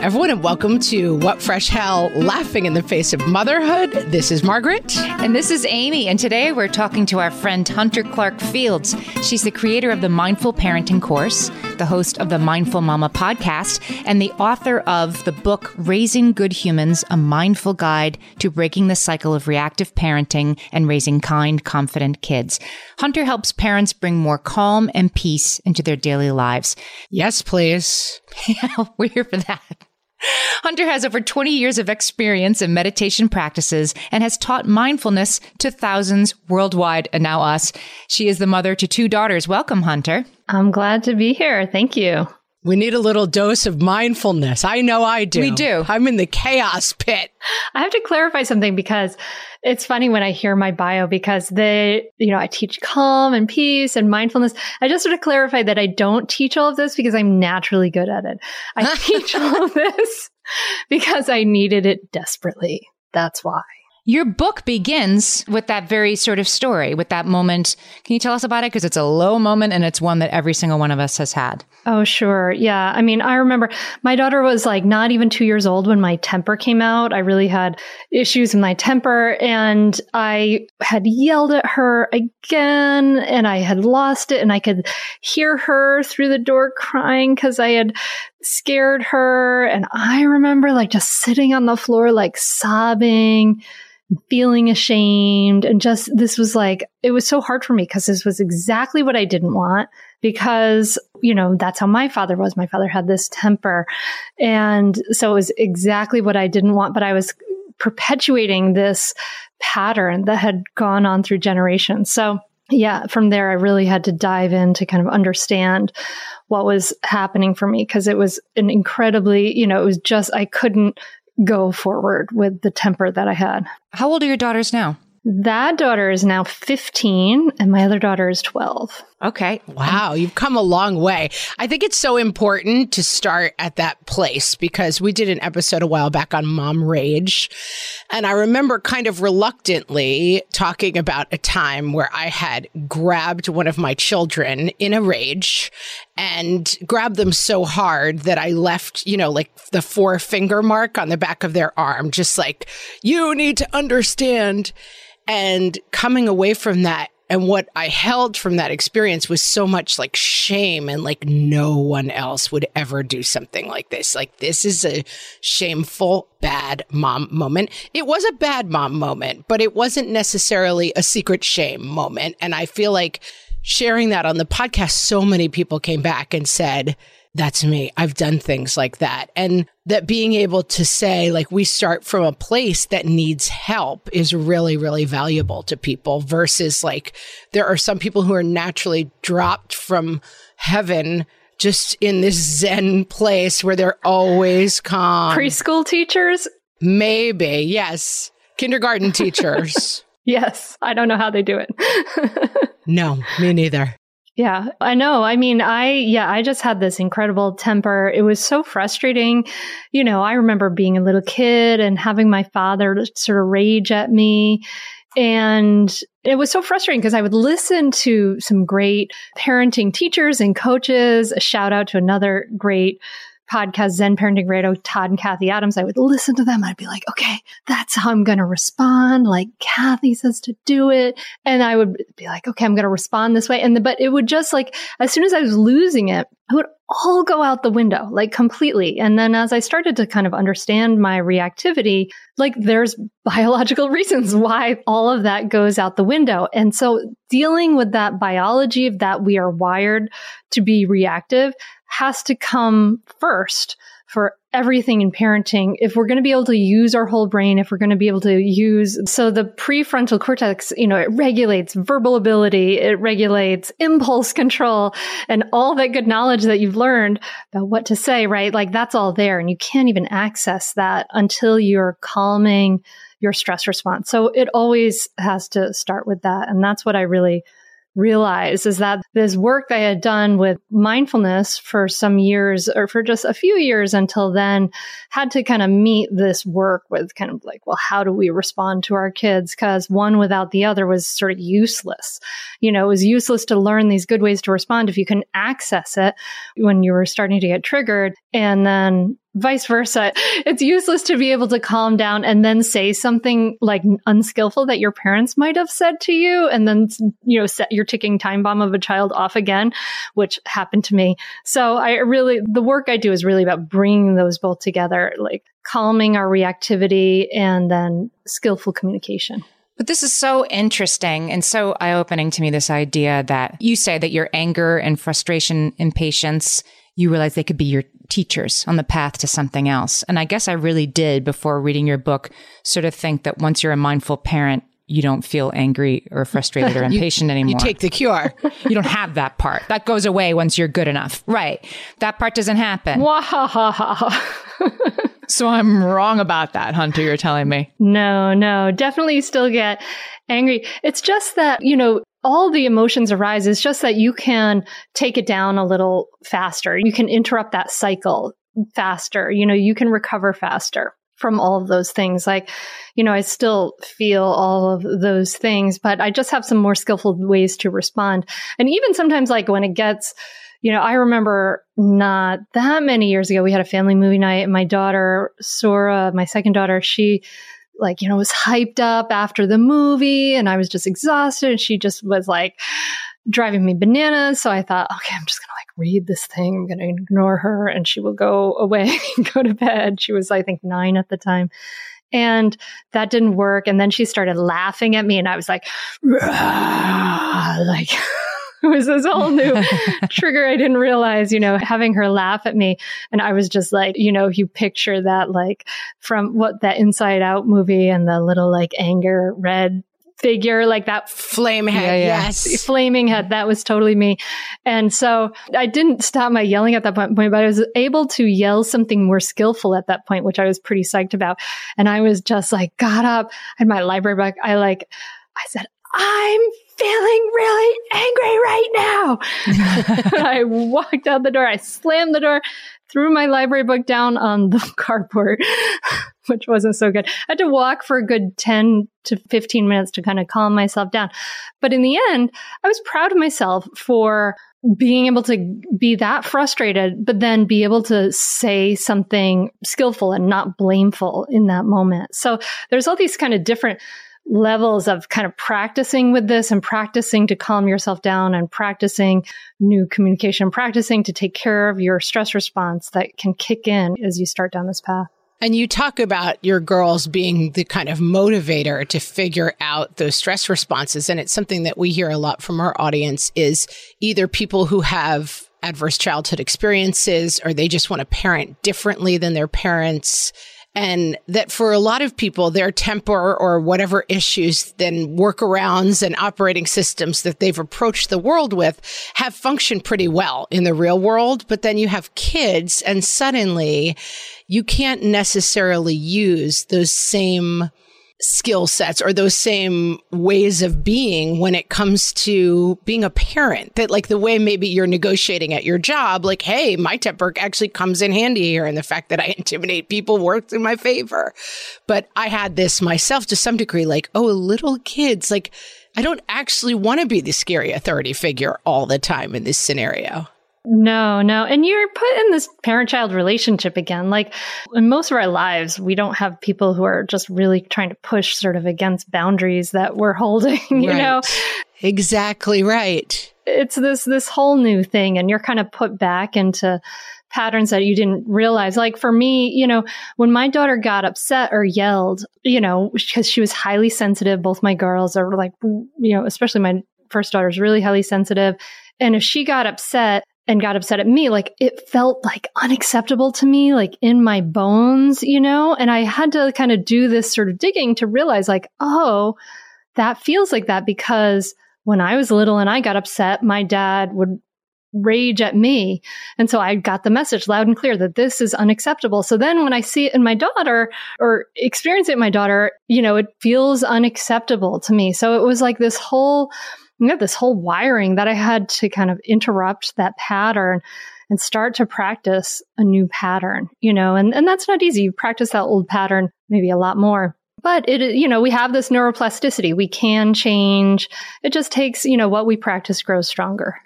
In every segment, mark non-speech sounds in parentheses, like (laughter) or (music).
Everyone, and welcome to What Fresh Hell Laughing in the Face of Motherhood. This is Margaret. And this is Amy. And today we're talking to our friend Hunter Clarke-Fields. She's the creator of the Mindful Parenting course, the host of the Mindful Mama podcast, and the author of the book Raising Good Humans A Mindful Guide to Breaking the Cycle of Reactive Parenting and Raising Kind, Confident Kids. Hunter helps parents bring more calm and peace into their daily lives. Yes, please. Yeah, (laughs) we're here for that. Hunter has over 20 years of experience in meditation practices and has taught mindfulness to thousands worldwide and now us. She is the mother to two daughters. Welcome, Hunter. I'm glad to be here. Thank you. We need a little dose of mindfulness. I know I do. We do. I'm in the chaos pit. I have to clarify something because it's funny when I hear my bio because they, you know, I teach calm and peace and mindfulness. I just want to clarify that I don't teach all of this because I'm naturally good at it. I (laughs) teach all of this because I needed it desperately. That's why. Your book begins with that very sort of story, with that moment. Can you tell us about it? Because it's a low moment and it's one that every single one of us has had. Oh, sure. Yeah. I mean, I remember my daughter was like not even two years old when my temper came out. I really had issues with my temper and I had yelled at her again and I had lost it and I could hear her through the door crying because I had scared her. And I remember like just sitting on the floor, like sobbing feeling ashamed and just this was like it was so hard for me because this was exactly what I didn't want because you know that's how my father was. My father had this temper. And so it was exactly what I didn't want but I was perpetuating this pattern that had gone on through generations. So yeah from there I really had to dive in to kind of understand what was happening for me because it was an incredibly you know it was just I couldn't go forward with the temper that I had. How old are your daughters now? That daughter is now 15 and my other daughter is 12. Okay. Wow, you've come a long way. I think it's so important to start at that place because we did an episode a while back on mom rage. And I remember kind of reluctantly talking about a time where I had grabbed one of my children in a rage and grabbed them so hard that I left, you know, like the four finger mark on the back of their arm, just like, you need to understand. And coming away from that, and what I held from that experience was so much like shame and like no one else would ever do something like this. Like this is a shameful, bad mom moment. It was a bad mom moment, but it wasn't necessarily a secret shame moment. And I feel like sharing that on the podcast, so many people came back and said, that's me. I've done things like that. And that being able to say, like, we start from a place that needs help is really, really valuable to people versus like, there are some people who are naturally dropped from heaven just in this Zen place where they're always calm. Preschool teachers? Maybe, yes. Kindergarten teachers. (laughs) yes. I don't know how they do it. (laughs) no, me neither. Yeah, I know. I mean, I, yeah, I just had this incredible temper. It was so frustrating. You know, I remember being a little kid and having my father sort of rage at me. And it was so frustrating because I would listen to some great parenting teachers and coaches. A shout out to another great podcast, Zen Parenting Radio, Todd and Cathy Adams, I would listen to them. I'd be like, okay, that's how I'm going to respond. Like Cathy says to do it. And I would be like, okay, I'm going to respond this way. And the, but it would just like, as soon as I was losing it, it would all go out the window, like completely. And then as I started to kind of understand my reactivity, like there's biological (laughs) reasons why all of that goes out the window. And so dealing with that biology of that we are wired to be reactive has to come first for everything in parenting. If we're going to be able to use our whole brain, if we're going to be able to use, so the prefrontal cortex, you know, it regulates verbal ability, it regulates impulse control and all that good knowledge that you've learned about what to say, right? Like that's all there. And you can't even access that until you're calming your stress response. So it always has to start with that. And that's what I really realize is that this work I had done with mindfulness for some years or for just a few years until then had to kind of meet this work with kind of like, well, how do we respond to our kids? Cause one without the other was sort of useless. You know, it was useless to learn these good ways to respond if you can access it when you were starting to get triggered. And then vice versa. It's useless to be able to calm down and then say something like unskillful that your parents might have said to you and then, you know, set your ticking time bomb of a child off again, which happened to me. So I really, the work I do is really about bringing those both together, like calming our reactivity and then skillful communication. But this is so interesting and so eye opening to me this idea that you say that your anger and frustration, impatience, you realize they could be your teachers on the path to something else. And I guess I really did before reading your book sort of think that once you're a mindful parent, you don't feel angry or frustrated or (laughs) impatient you, anymore. You take the cure. (laughs) you don't have that part. That goes away once you're good enough. Right. That part doesn't happen. Wow. (laughs) so I'm wrong about that, Hunter, you're telling me. No, no. Definitely still get angry. It's just that, you know, all the emotions arise. It's just that you can take it down a little faster. You can interrupt that cycle faster. You know, you can recover faster from all of those things. Like, you know, I still feel all of those things, but I just have some more skillful ways to respond. And even sometimes, like when it gets, you know, I remember not that many years ago, we had a family movie night, and my daughter, Sora, my second daughter, she like, you know, was hyped up after the movie and I was just exhausted. And she just was like driving me bananas. So I thought, okay, I'm just going to like read this thing. I'm going to ignore her and she will go away (laughs) and go to bed. She was, I think, nine at the time. And that didn't work. And then she started laughing at me and I was like, like, (laughs) (laughs) it was this whole new (laughs) trigger I didn't realize, you know, having her laugh at me. And I was just like, you know, you picture that like from what that Inside Out movie and the little like anger red figure like that flame head. yeah, yeah. yes. Flaming head. That was totally me. And so i didn't stop my yelling at that point but i was able to yell something more skillful at that point which i was pretty psyched about. And i was just like got up in my library book i like i said i'm feeling really angry right now. (laughs) I walked out the door. I slammed the door, threw my library book down on the (laughs) carport, (laughs) which wasn't so good. I had to walk for a good 10 to 15 minutes to kind of calm myself down. But in the end, I was proud of myself for being able to be that frustrated, but then be able to say something skillful and not blameful in that moment. So there's all these kind of different levels of kind of practicing with this and practicing to calm yourself down and practicing new communication, practicing to take care of your stress response that can kick in as you start down this path. And you talk about your girls being the kind of motivator to figure out those stress responses. And it's something that we hear a lot from our audience is either people who have adverse childhood experiences or they just want to parent differently than their parents and that for a lot of people, their temper or whatever issues, then workarounds and operating systems that they've approached the world with have functioned pretty well in the real world. But then you have kids and suddenly you can't necessarily use those same skill sets or those same ways of being when it comes to being a parent that like the way maybe you're negotiating at your job like hey my temper actually comes in handy here and the fact that i (laughs) intimidate people works in my favor. But i had this myself to some degree like oh little kids like i don't actually want to be the scary authority figure all the time in this scenario No, no. And you're put in this parent child relationship again. Like in most of our lives, we don't have people who are just really trying to push sort of against boundaries that we're (laughs) holding, you right. know? Exactly right. It's this this whole new thing and you're kind of put back into patterns that you didn't realize. Like for me, you know, when my daughter got upset or yelled, you know, because she was highly sensitive, both my girls are like, you know, especially my first daughter is really highly sensitive. And if she got upset, and got upset at me, like it felt like unacceptable to me, like in my bones, you know? And I had to kind of do this sort of digging to realize, like, oh, that feels like that because when I was little and I got upset, my dad would rage at me. And so I got the message loud and clear that this is unacceptable. So then when I see it in my daughter or experience it in my daughter, you know, it feels unacceptable to me. So it was like this whole you have this whole wiring that I had to kind of interrupt that pattern and start to practice a new pattern, you know, and, and that's not easy. You practice that old pattern maybe a lot more. But it, you know, we have this neuroplasticity. We can change. It just takes, you know, what we practice grows stronger.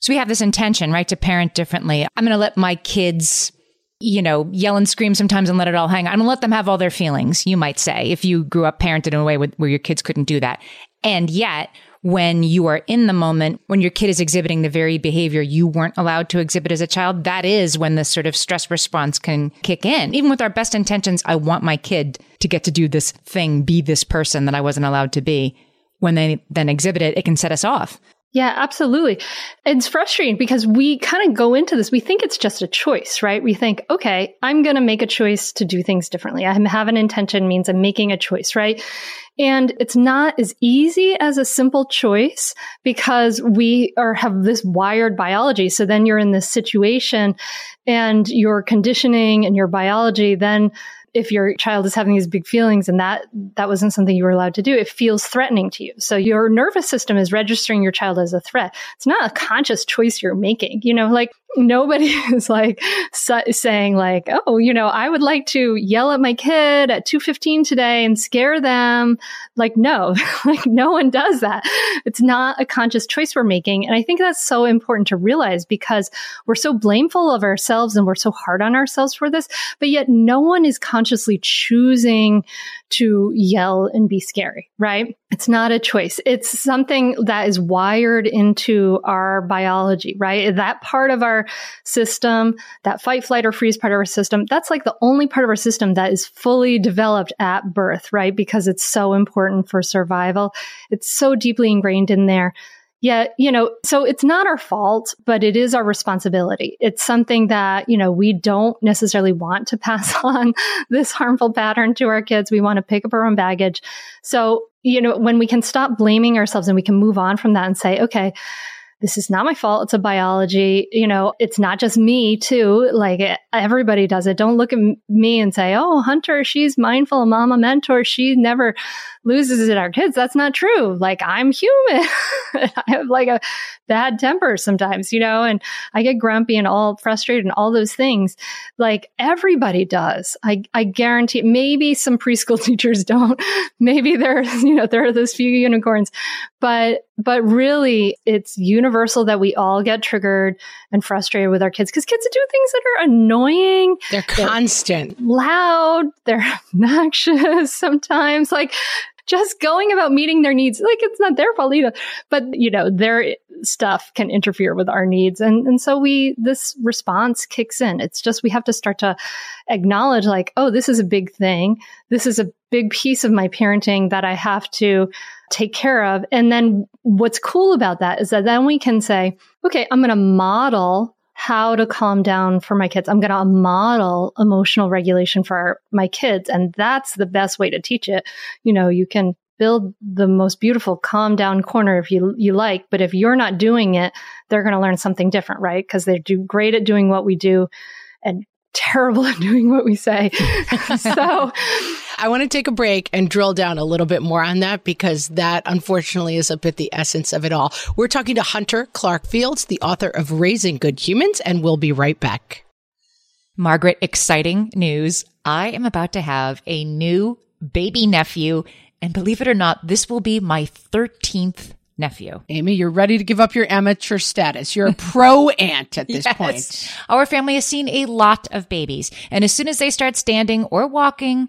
So we have this intention, right, to parent differently. I'm going to let my kids, you know, yell and scream sometimes and let it all hang. I'm going to let them have all their feelings, you might say, if you grew up parented in a way where your kids couldn't do that. And yet, when you are in the moment, when your kid is exhibiting the very behavior you weren't allowed to exhibit as a child, that is when the sort of stress response can kick in. Even with our best intentions, I want my kid to get to do this thing, be this person that I wasn't allowed to be. When they then exhibit it, it can set us off. Yeah, absolutely. It's frustrating because we kind of go into this, we think it's just a choice, right? We think, okay, I'm going to make a choice to do things differently. I have an intention means I'm making a choice, right? And it's not as easy as a simple choice because we are have this wired biology. So then you're in this situation and your conditioning and your biology then if your child is having these big feelings and that that wasn't something you were allowed to do it feels threatening to you. So your nervous system is registering your child as a threat. It's not a conscious choice you're making you know like nobody (laughs) is like saying like oh you know i would like to yell at my kid at 2.15 today and scare them. Like no (laughs) like no one does that. It's not a conscious choice we're making. And i think that's so important to realize because we're so blameful of ourselves and we're so hard on ourselves for this but yet no one is consciously choosing to yell and be scary right it's not a choice it's something that is wired into our biology right that part of our system, that fight, flight, or freeze part of our system, that's like the only part of our system that is fully developed at birth, right? Because it's so important for survival. It's so deeply ingrained in there. Yet, you know, so it's not our fault, but it is our responsibility. It's something that, you know, we don't necessarily want to (laughs) pass on this harmful pattern to our kids. We want to pick up our own baggage. So, you know, when we can stop blaming ourselves and we can move on from that and say, okay, this is not my fault. It's a biology. You know, it's not just me too. Like everybody does it. Don't look at me and say, Oh, Hunter, she's mindful, mama mentor. She never loses it our kids. That's not true. Like I'm human. (laughs) I have like a bad temper sometimes, you know, and I get grumpy and all frustrated and all those things. Like everybody does. I, I guarantee maybe some preschool (laughs) teachers don't. maybe there, you know, there are those few unicorns, but, but really it's universal that we all get triggered and frustrated with our kids because kids do things that are annoying. They're constant, they're loud, they're (laughs) obnoxious sometimes. Like just going about meeting their needs, like it's not their fault either. But you know, their stuff can interfere with our needs. And and so we this response kicks in. It's just we have to start to acknowledge like, oh, this is a big thing. This is a big piece of my parenting that I have to take care of. And then what's cool about that is that then we can say, okay, I'm going to model how to calm down for my kids. I'm going to model emotional regulation for our, my kids. And that's the best way to teach it. You know, you can build the most beautiful calm down corner if you you like but if you're not doing it they're going to learn something different right because they do great at doing what we do and terrible (laughs) at doing what we say (laughs) so I want to take a break and drill down a little bit more on that because that unfortunately is a bit the essence of it all. We're talking to Hunter Clarke-Fields, the author of Raising Good Humans, and we'll be right back. Margaret, exciting news. I am about to have a new baby nephew. And believe it or not, this will be my 13th nephew. Amy, you're ready to give up your amateur status. You're a (laughs) pro aunt at this yes. point. Our family has seen a lot of babies, and as soon as they start standing or walking,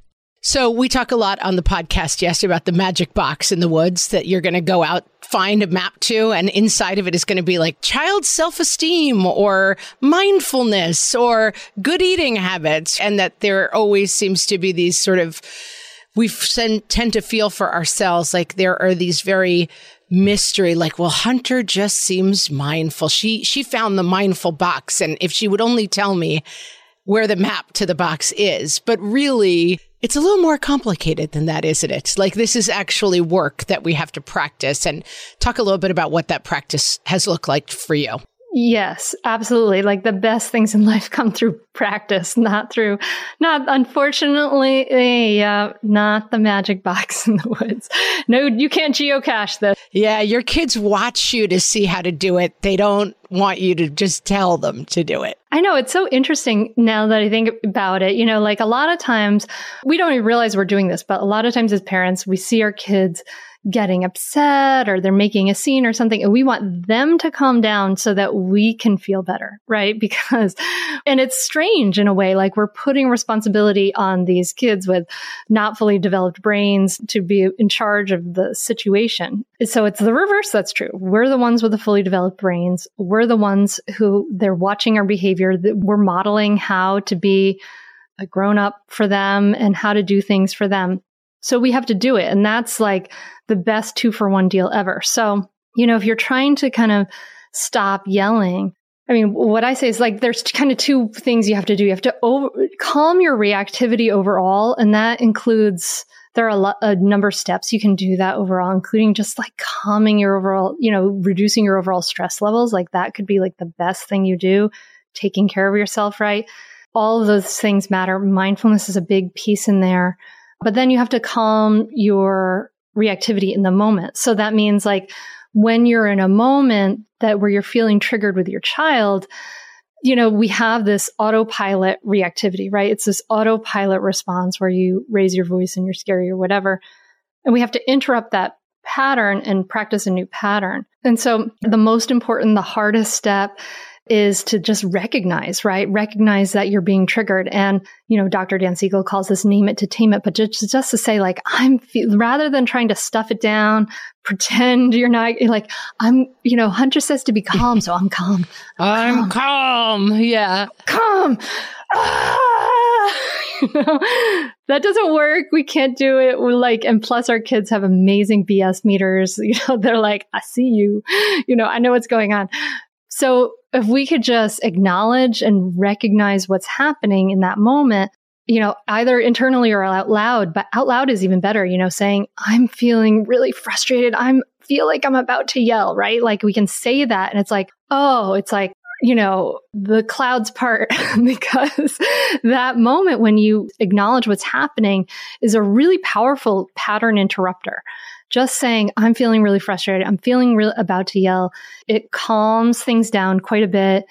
So we talk a lot on the podcast, yes, about the magic box in the woods that you're going to go out, find a map to, and inside of it is going to be like child self-esteem or mindfulness or good eating habits. And that there always seems to be these sort of, we tend to feel for ourselves like there are these very mystery like well hunter just seems mindful she she found the mindful box and if she would only tell me where the map to the box is but really it's a little more complicated than that, isn't it? Like this is actually work that we have to practice and talk a little bit about what that practice has looked like for you. Yes, absolutely. Like the best things in (laughs) life come through practice, not through, not unfortunately, yeah, not the magic box (laughs) in the woods. No, you can't geocache this. Yeah, your kids watch you to see how to do it. They don't want you to just tell them to do it. I know it's so interesting now that I think about it. You know, like a lot of times we don't even realize we're doing this, but a lot of times as parents, we see our kids getting upset or they're making a scene or something. And we want them to calm down so that we can feel better, right? (laughs) Because, and it's strange in a way, like we're putting responsibility on these kids with not fully developed brains to be in charge of the situation. So it's the reverse that's true. We're the ones with the fully developed brains. We're the ones who they're watching our behavior, we're modeling how to be a grown up for them and how to do things for them. So we have to do it. And that's like the best two for one deal ever. So, you know, if you're trying to kind of stop yelling, I mean, what I say is like there's kind of two things you have to do. You have to over, calm your reactivity overall, and that includes there are a, lot, a number of steps you can do that overall, including just like calming your overall, you know, reducing your overall stress levels. Like that could be like the best thing you do, taking care of yourself, right? All of those things matter. Mindfulness is a big piece in there. But then you have to calm your reactivity in the moment. So that means like when you're in a moment that where you're feeling triggered with your child, you know, we have this autopilot reactivity, right? It's this autopilot response where you raise your voice and you're scary or whatever. And we have to interrupt that pattern and practice a new pattern. And so the most important, the hardest step is to just recognize, right? Recognize that you're being triggered. And, you know, Dr. Dan Siegel calls this name it to tame it, but just, just to say like, I'm, rather than trying to stuff it down, pretend you're not like, I'm, you know, Hunter says to be calm. So I'm calm. I'm, I'm calm. calm. Yeah. Calm. ah! (laughs) you know, that doesn't work. We can't do it. We're like, and plus our kids have amazing BS meters. (laughs) You know, they're like, I see you. You know, I know what's going on. So if we could just acknowledge and recognize what's happening in that moment, you know, either internally or out loud, but out loud is even better, you know, saying, I'm feeling really frustrated. I'm feel like I'm about to yell, right? Like we can say that and it's like, oh, it's like, you know, the clouds part (laughs) because that moment when you acknowledge what's happening is a really powerful pattern interrupter. Just saying, I'm feeling really frustrated. I'm feeling really about to yell. It calms things down quite a bit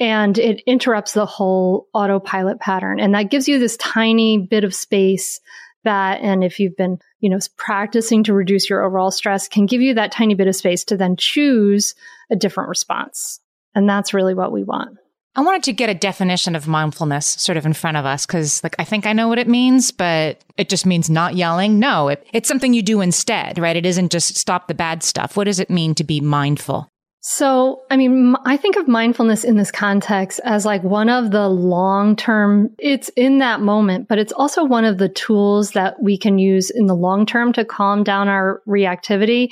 and it interrupts the whole autopilot pattern. And that gives you this tiny bit of space that, and if you've been, you know, practicing to reduce your overall stress, can give you that tiny bit of space to then choose a different response. And that's really what we want. I wanted to get a definition of mindfulness sort of in front of us because, like, I think I know what it means, but it just means not yelling. No, it, it's something you do instead, right? It isn't just stop the bad stuff. What does it mean to be mindful? So, I mean, I think of mindfulness in this context as like one of the long term, it's in that moment, but it's also one of the tools that we can use in the long term to calm down our reactivity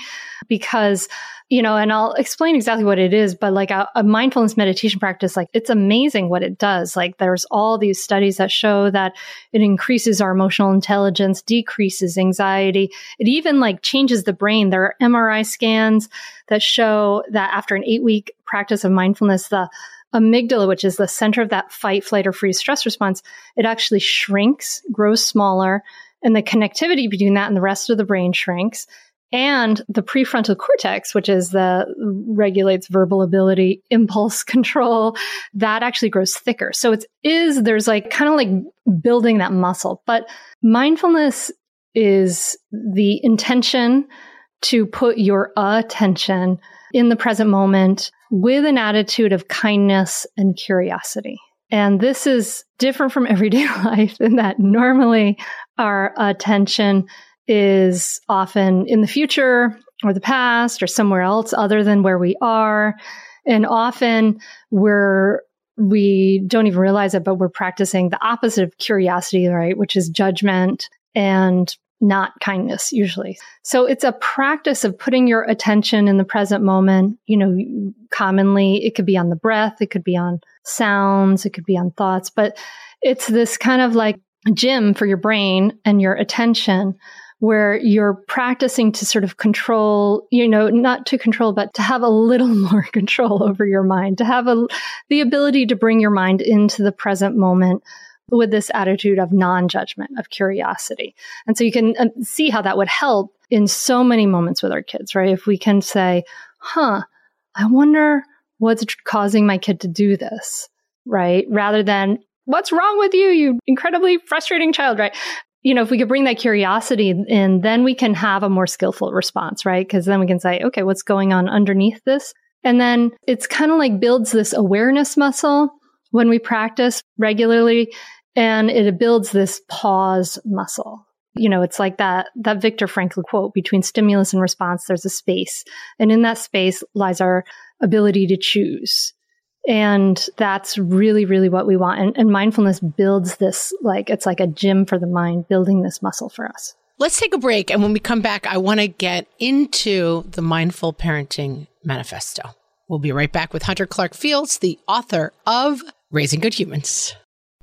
because you know, and I'll explain exactly what it is, but like a, a, mindfulness meditation practice, like it's amazing what it does. Like there's all these studies that show that it increases our emotional intelligence, decreases anxiety. It even like changes the brain. There are MRI scans that show that after an eight week practice of mindfulness, the amygdala, which is the center of that fight, flight, or freeze stress response, it actually shrinks, grows smaller, and the connectivity between that and the rest of the brain shrinks and the prefrontal cortex which is the regulates verbal ability impulse (laughs) control that actually grows thicker. So it is is there's like kind of like building that muscle. But mindfulness is the intention to put your attention in the present moment with an attitude of kindness and curiosity. And this is different from (laughs) everyday (laughs) life in that normally our attention is often in the future or the past or somewhere else other than where we are. And often we're, we don't even realize it, but we're practicing the opposite of curiosity, right? Which is judgment and not kindness usually. So it's a practice of putting your attention in the present moment. You know, commonly it could be on the breath, it could be on sounds, it could be on thoughts, but it's this kind of like gym for your brain and your attention where you're practicing to sort of control, you know, not to control, but to have a little (laughs) more control over your mind, to have a, the ability to bring your mind into the present moment with this attitude of non judgment, of curiosity. And so you can um, see how that would help in so many moments with our kids, right? If we can say, huh, I wonder what's causing my kid to do this, right? Rather than, what's wrong with you, you incredibly frustrating child, right? You know, if we could bring that curiosity in, then we can have a more skillful response, right? Because then we can say, okay, what's going on underneath this? And then it's kind of like builds this awareness muscle when we practice regularly and it builds this pause muscle. You know, it's like that, that Viktor Frankl quote between stimulus and response, there's a space. And in that space lies our ability to choose. And that's really, really what we want. And, and, mindfulness builds this, like, it's like a gym for the mind, building this muscle for us. Let's take a break. And when we come back, I want to get into the Mindful Parenting Manifesto. We'll be right back with Hunter Clarke-Fields, the author of Raising Good Humans.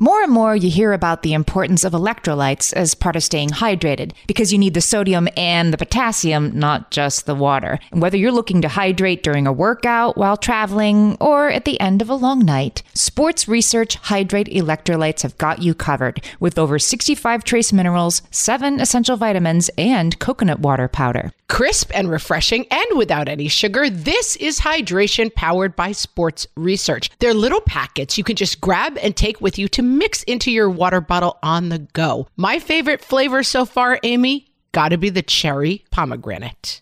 More and more, you hear about the importance of electrolytes as part of staying hydrated because you need the sodium and the potassium, not just the water. And whether you're looking to hydrate during a workout, while traveling, or at the end of a long night, Sports Research Hydrate Electrolytes have got you covered with over 65 trace minerals, 7 essential vitamins, and coconut water powder. Crisp and refreshing and without any sugar, this is hydration powered by Sports Research. They're little packets you can just grab and take with you to mix into your water bottle on the go. My favorite flavor so far, Amy, gotta be the cherry pomegranate.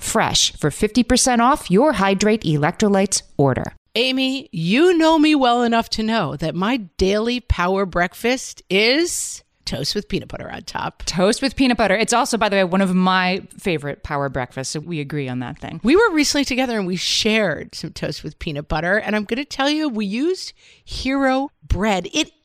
for 50% off your Hydrate electrolytes order. Amy, you know me well enough to know that my daily power breakfast is toast with peanut butter on top. Toast with peanut butter. It's also, by the way, one of my favorite power breakfasts. So we agree on that thing. We were recently together and we shared some toast with peanut butter. And I'm going to tell you, we used Hero bread. It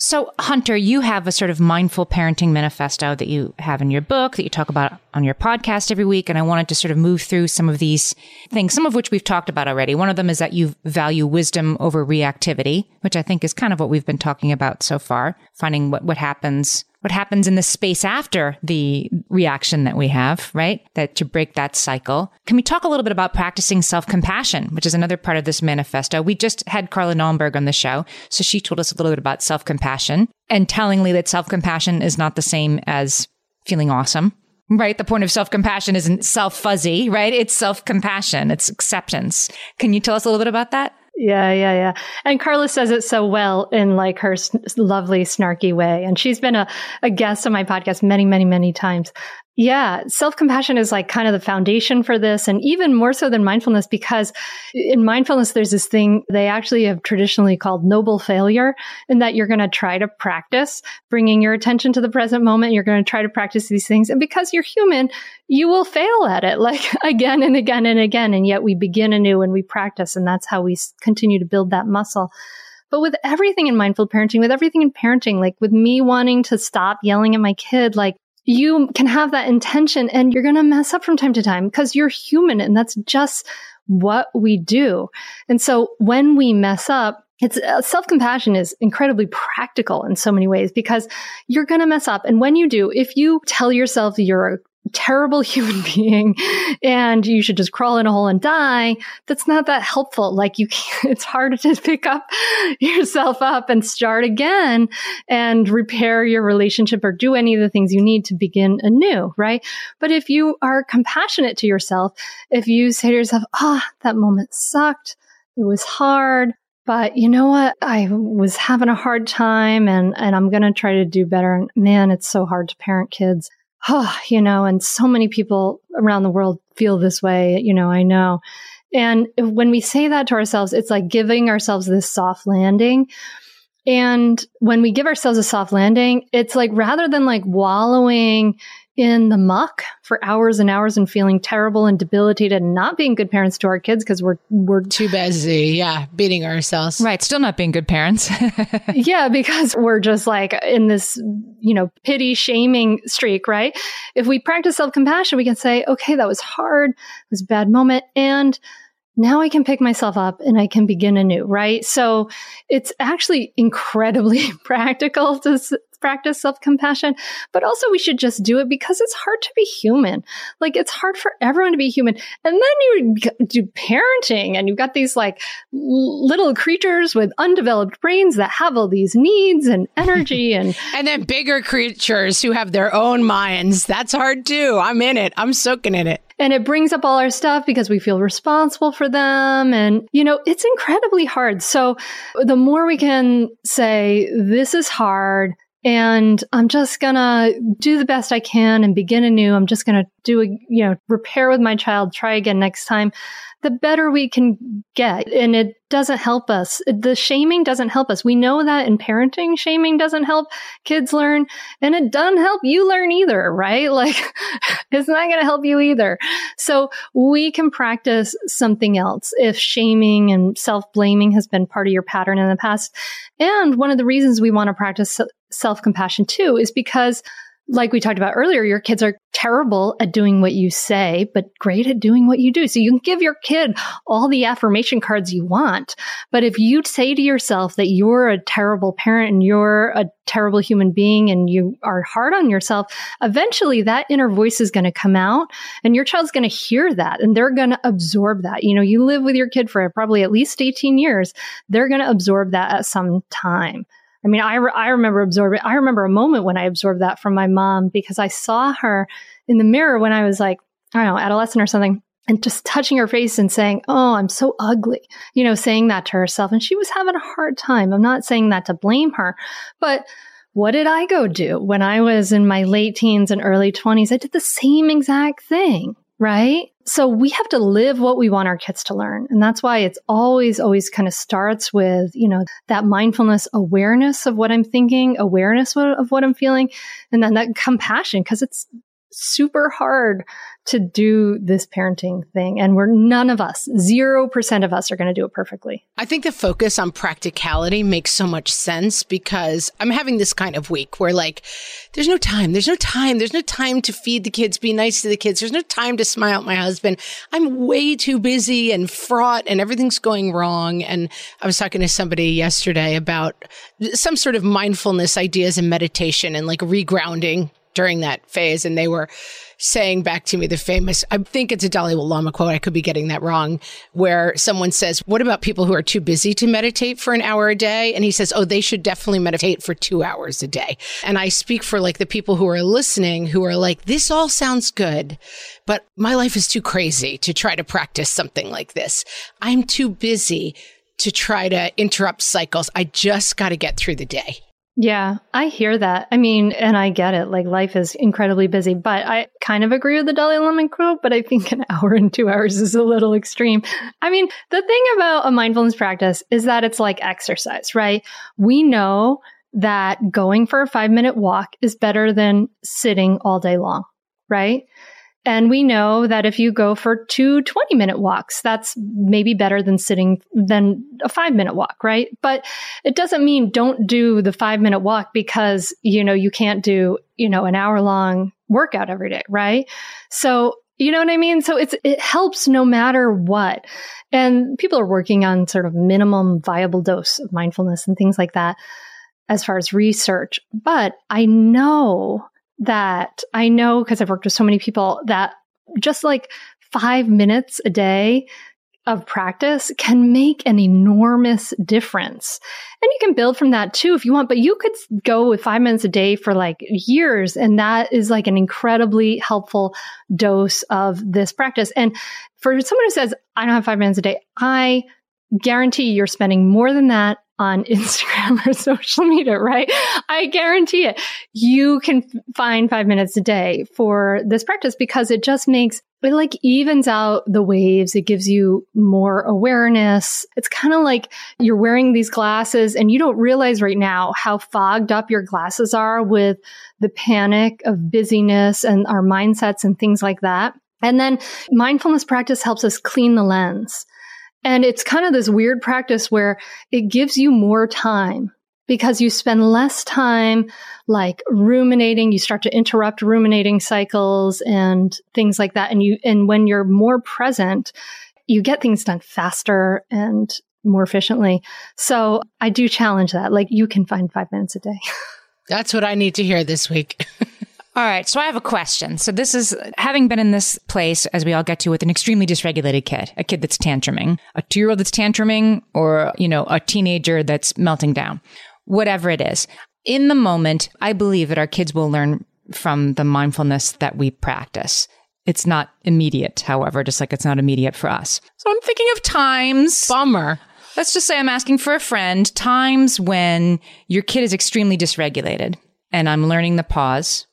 So, Hunter, you have a sort of mindful parenting manifesto that you have in your book that you talk about on your podcast every week. And I wanted to sort of move through some of these things, some of which we've talked about already. One of them is that you value wisdom over reactivity, which I think is kind of what we've been talking about so far, finding what, what happens what happens in the space after the reaction that we have, right? That to break that cycle. Can we talk a little bit about practicing self compassion, which is another part of this manifesto? We just had Carla Naumburg on the show. So she told us a little bit about self compassion and tellingly that self compassion is not the same as feeling awesome. Right. The point of self compassion isn't self fuzzy, right? It's self compassion. It's acceptance. Can you tell us a little bit about that? Yeah, yeah, yeah. And Carla says it so well in like her s- lovely, snarky way. And she's been a, a guest on my podcast many, many, many times. Yeah, self compassion is like kind of the foundation for this, and even more so than mindfulness, because in mindfulness, there's this thing they actually have traditionally called noble failure, in that you're going to try to practice bringing your attention to the present moment. You're going to try to practice these things. And because you're human, you will fail at it (laughs) like again and again and again. And yet we begin anew and we practice, and that's how we continue to build that muscle. But with everything in mindful parenting, with everything in parenting, like with me wanting to stop yelling at my kid, like you can have that intention and you're going to mess up from time to time because you're human and that's just what we do. And so when we mess up, it's uh, self-compassion is incredibly practical in so many ways because you're going to mess up. And when you do, if you tell yourself you're a terrible (laughs) human being and you should just crawl in a hole and die that's not that helpful like you can't (laughs) it's hard to pick up (laughs) yourself up and start again and repair your relationship or do any of the things you need to begin anew right but if you are compassionate to yourself if you say to yourself ah oh, that moment sucked it was hard but you know what? I was having a hard time and, and I'm going to try to do better. And man, it's so hard to parent kids oh, you know, and so many people around the world feel this way, you know, I know. And when we say that to ourselves, it's like giving ourselves this soft landing. And when we give ourselves a soft landing, it's like rather than like wallowing in the muck for hours and hours and feeling terrible and debilitated and not being good parents to our kids because we're we're too busy, yeah, beating ourselves. Right, still not being good parents. (laughs) yeah, because we're just like in this, you know, pity shaming streak, right? If we practice self-compassion, we can say, "Okay, that was hard. It was a bad moment." And now I can pick myself up and I can begin anew, right? So it's actually incredibly (laughs) practical to practice self compassion, but also we should just do it because it's hard to be human. Like it's hard for everyone to be human. And then you do parenting and you've got these like little creatures with undeveloped brains that have all these needs and (laughs) energy and and then bigger creatures who have their own minds. That's hard too. I'm in it. I'm soaking in it and it brings up all our stuff because we feel responsible for them. And, you know, it's incredibly hard. So the more we can say, this is hard. And I'm just gonna do the best I can and begin anew. I'm just gonna do a, you know, repair with my child, try again next time the better we can get. And it doesn't help us. The shaming doesn't help us. We know that in parenting, shaming doesn't help kids learn and it doesn't help you learn either, right? (laughs) Like it's not going to help you either. So we can practice something else if shaming and self blaming has been part of your pattern in the past. And one of the reasons we want to practice self compassion too is because like we talked about earlier, your kids are terrible at doing what you say, but great at doing what you do. So you can give your kid all the affirmation cards you want. But if you say to yourself that you're a terrible parent and you're a terrible human being and you are hard on yourself, eventually that inner voice is going to come out and your child's going to hear that and they're going to absorb that. You know, you live with your kid for probably at least 18 years. They're going to absorb that at some time. I mean, I, re- I remember absorbing, I remember a moment when I absorbed that from my mom because I saw her in the mirror when I was like, I don't know, adolescent or something and just touching her face and saying, Oh, I'm so ugly, you know, saying that to herself. And she was having a hard time. I'm not saying that to blame her, but what did I go do when I was in my late teens and early 20s? I did the same exact thing right? So we have to live what we want our kids to learn. And that's why it's always, always kind of starts with, you know, that mindfulness awareness of what I'm thinking, awareness of what I'm feeling, and then that compassion, because it's super hard to do this parenting thing. And we're none of us, 0% of us are going to do it perfectly. I think the focus on practicality makes so much sense because I'm having this kind of week where like, there's no time. There's no time. There's no time to feed the kids, be nice to the kids. There's no time to smile at my husband. I'm way too busy and fraught and everything's going wrong. And I was talking to somebody yesterday about some sort of mindfulness ideas and meditation and like regrounding during that phase. And they were saying back to me the famous, I think it's a Dalai Lama quote. I could be getting that wrong, where someone says, What about people who are too busy to meditate for an hour a day? And he says, Oh, they should definitely meditate for two hours a day. And I speak for like the people who are listening who are like, This all sounds good, but my life is too crazy to try to practice something like this. I'm too busy to try to interrupt cycles. I just got to get through the day. Yeah, I hear that. I mean, and I get it. Like life is incredibly busy, but I kind of agree with the Dalai Lama quote, but I think an (laughs) hour and two hours is a little extreme. I mean, the thing about a mindfulness practice is that it's like exercise, right? We know that going for a five minute walk is better than sitting all day long, right? And we know that if you go for two 20 minute walks, that's maybe better than sitting than a five minute walk, right? But it doesn't mean don't do the five minute walk because, you know, you can't do, you know, an hour long workout every day, right? So you know what I mean? So it's, it helps no matter what. And people are working on sort of minimum viable dose of mindfulness and things like that as far as research. But I know that I know because I've worked with so many people that just like five minutes a day of practice can make an enormous difference. And you can build from that too if you want, but you could go with five minutes a day for like years. And that is like an incredibly helpful dose of this practice. And for someone who says, I don't have five minutes a day, I guarantee you're spending more than that on (laughs) Instagram or social media, right? I guarantee it. You can find five minutes a day for this practice because it just makes it like evens out the waves. It gives you more awareness. It's kind of like you're wearing these glasses and you don't realize right now how fogged up your glasses are with the panic of busyness and our mindsets and things like that. And then mindfulness practice helps us clean the lens. And it's kind of this weird practice where it gives you more time because you spend less time like ruminating. You start to interrupt ruminating cycles and things like that. And you and when you're more present you get things done faster and more efficiently. So i do challenge that. Like you can find 5 minutes a day. (laughs) That's what I need to hear this week. (laughs) All right. So I have a question. So this is having been in this place, as we all get to, with an extremely dysregulated kid, a kid that's tantruming, a two year old that's tantruming, or, you know, a teenager that's melting down, whatever it is. In the moment, I believe that our kids will learn from the mindfulness that we practice. It's not immediate, however, just like it's not immediate for us. So I'm thinking of times. Bummer. Let's just say I'm asking for a friend, times when your kid is extremely dysregulated and I'm learning the pause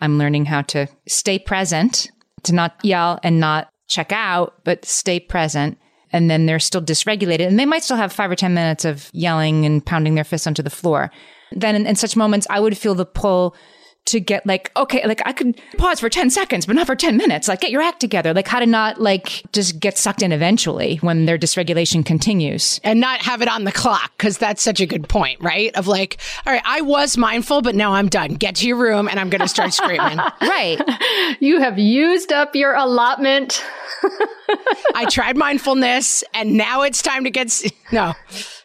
I'm learning how to stay present, to not yell and not check out, but stay present. And then they're still dysregulated and they might still have five or 10 minutes of yelling and pounding their fists onto the floor. Then in, in such moments, I would feel the pull to get like, okay, like I could pause for 10 seconds, but not for 10 minutes. Like get your act together. Like how to not like just get sucked in eventually when their dysregulation continues. And not have it on the clock, because that's such a good point, right? Of like, all right, I was mindful, but now I'm done. Get to your room and I'm going to start screaming. (laughs) right. (laughs) You have used up your allotment. (laughs) I tried mindfulness and now it's time to get, no,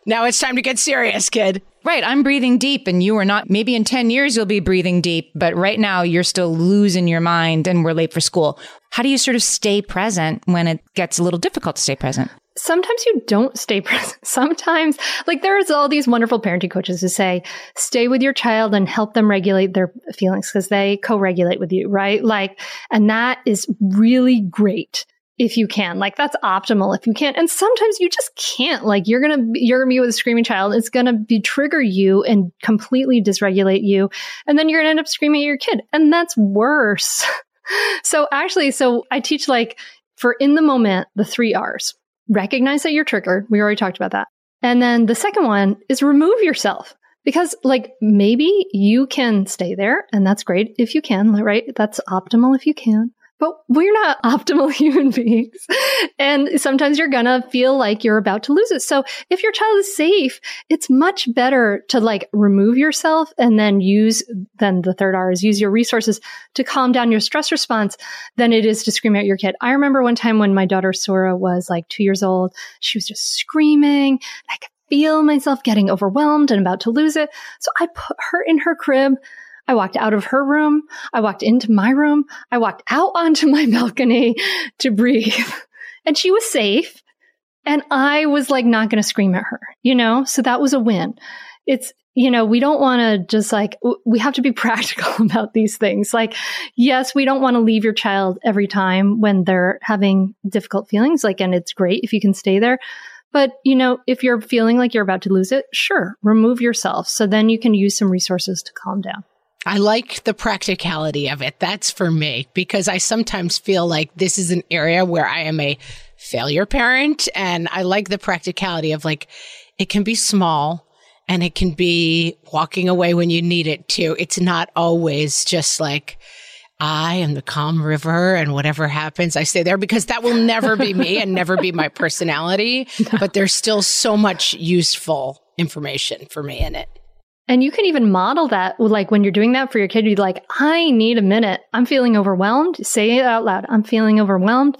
now it's time to get serious, kid. Right. I'm breathing deep and you are not. Maybe in 10 years you'll be breathing deep, but right now you're still losing your mind and we're late for school. How do you sort of stay present when it gets a little difficult to stay present? Sometimes you don't stay (laughs) present. Sometimes, like there's all these wonderful parenting coaches who say, stay with your child and help them regulate their feelings because they co-regulate with you, right? Like, and that is really great if you can. Like that's optimal if you can't, And sometimes you just can't. Like you're gonna you're gonna be with a screaming child. It's gonna be trigger you and completely dysregulate you, and then you're gonna end up screaming at your kid, and that's worse. (laughs) so actually, so I teach like for in the moment the three R's. Recognize that you're triggered. We already talked about that. And then the second one is remove yourself. Because like maybe you can stay there and that's great if you can, right? That's optimal if you can but we're not (laughs) optimal human beings. And sometimes you're going to feel like you're about to lose it. So if your child is safe, it's much better to like remove yourself and then use, then the third R is use your resources to calm down your stress response than it is to scream at your kid. I remember one time when my daughter Sora was like two years old, she was just screaming. I could feel myself getting overwhelmed and about to lose it. So I put her in her crib. I walked out of her room. I walked into my room. I walked out onto my (laughs) balcony to breathe. (laughs) And she was safe. And I was like not going to scream at her, you know? So that was a win. It's, you know, we don't want to just like, we have to be (laughs) practical about these things. Like, yes, we don't want to leave your child every time when they're having difficult feelings. Like, and it's great if you can stay there. But, you know, if you're feeling like you're about to lose it, sure, remove yourself. So then you can use some resources to calm down. I like the practicality of it. That's for me because I sometimes feel like this is an area where I am a failure parent and I like the practicality of like it can be small and it can be walking away when you need it to. It's not always just like I am the calm river and whatever happens, I stay there because that will never be me and never be my personality. (laughs) But there's still so much useful information for me in it. And you can even model that, like when you're doing that for your kid, you'd like, I need a minute. I'm feeling overwhelmed. Say it out loud. I'm feeling overwhelmed.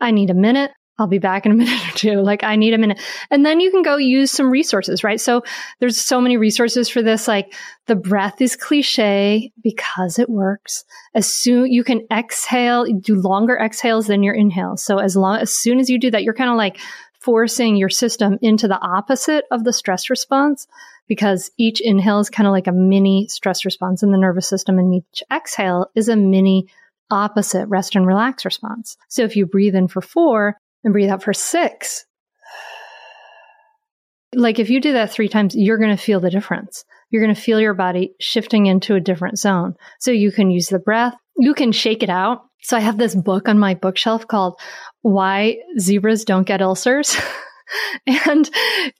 I need a minute. I'll be back in a (laughs) minute or two. Like I need a minute. And then you can go use some resources, right? So there's so many resources for this. Like the breath is cliche because it works. As soon you can exhale, do longer exhales than your inhales. So as long, as soon as you do that, you're kind of like forcing your system into the opposite of the stress response because each inhale is kind of like a mini stress response in the nervous system, and each exhale is a mini opposite rest and relax response. So if you breathe in for four and breathe out for six, like if you do that three times, you're going to feel the difference. You're going to feel your body shifting into a different zone. So you can use the breath, you can shake it out. So I have this book on my bookshelf called Why Zebras Don't Get Ulcers. (laughs) (laughs) and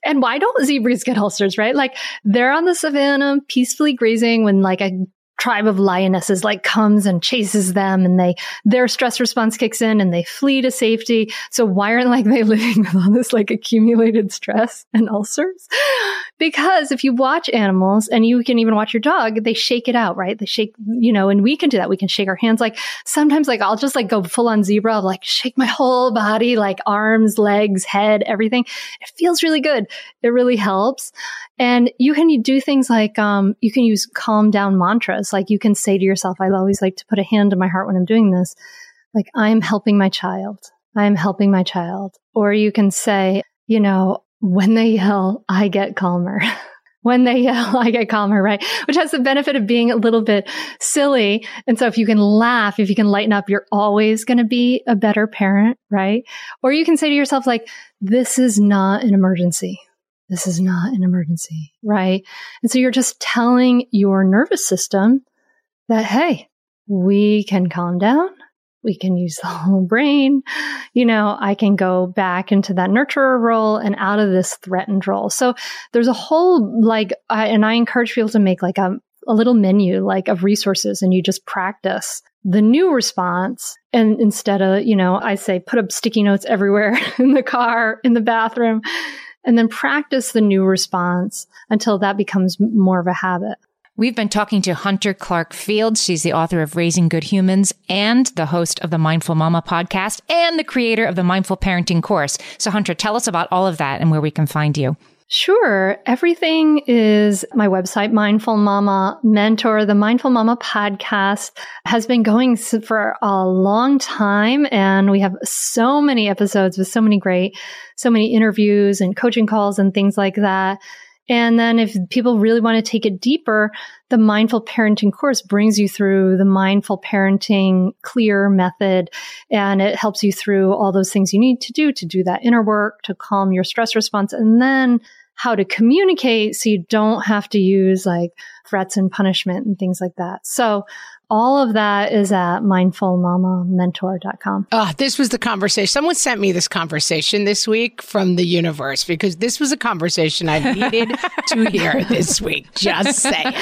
and why don't zebras get ulcers right? Like they're on the savannah peacefully grazing when like a tribe of lionesses like comes and chases them and they their stress response kicks in and they flee to safety. So why aren't like they (laughs) living with all this like accumulated stress and ulcers? Because if you watch animals and you can even watch your dog they shake it out right? They shake you know and we can do that. We can shake our hands. Like sometimes like i'll just like go full on zebra I'll like shake my whole body like arms legs head everything. It feels really good. It really helps. And you can do things like um, you can use calm down mantras. Like you can say to yourself, I always like to put a hand to my heart when I'm doing this. Like, I'm helping my child. I'm helping my child. Or you can say, you know, when they yell, I get calmer. (laughs) when they yell, I get calmer, right? Which has the benefit of being a little bit silly. And so if you can laugh, if you can lighten up, you're always going to be a better parent, right? Or you can say to yourself, like, this is not an emergency this is not an emergency, right? And so you're just telling your nervous system that, hey, we can calm down. We can use the (laughs) whole brain. You know, I can go back into that nurturer role and out of this threatened role. So there's a whole like, and I encourage people to make like a, a little menu like of resources and you just practice the new response and instead of you know i say put up sticky notes everywhere (laughs) in the car in the bathroom and then practice the new response until that becomes more of a habit. We've been talking to Hunter Clarke-Fields. She's the author of Raising Good Humans and the host of the Mindful Mama podcast and the creator of the Mindful Parenting course. So, Hunter, tell us about all of that and where we can find you. Sure. Everything is my website, Mindful Mama Mentor. The Mindful Mama podcast has been going for a long time and we have so many episodes with so many great, so many interviews and coaching calls and things like that. And then if people really want to take it deeper, the mindful parenting course brings you through the mindful parenting clear method and it helps you through all those things you need to do to do that inner work, to calm your stress response and then how to communicate so you don't have to use like threats and punishment and things like that. So all of that is at mindfulmamamentor.com. Oh, ah, this was the conversation. Someone sent me this conversation this week from the universe because this was a conversation I needed (laughs) to hear this week. Just saying.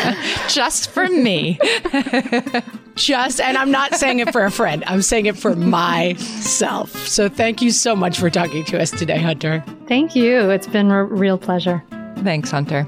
Just for me. Just, and I'm not saying it for a friend, I'm saying it for myself. So thank you so much for talking to us today, Hunter. Thank you. It's been a real pleasure. Thanks, Hunter.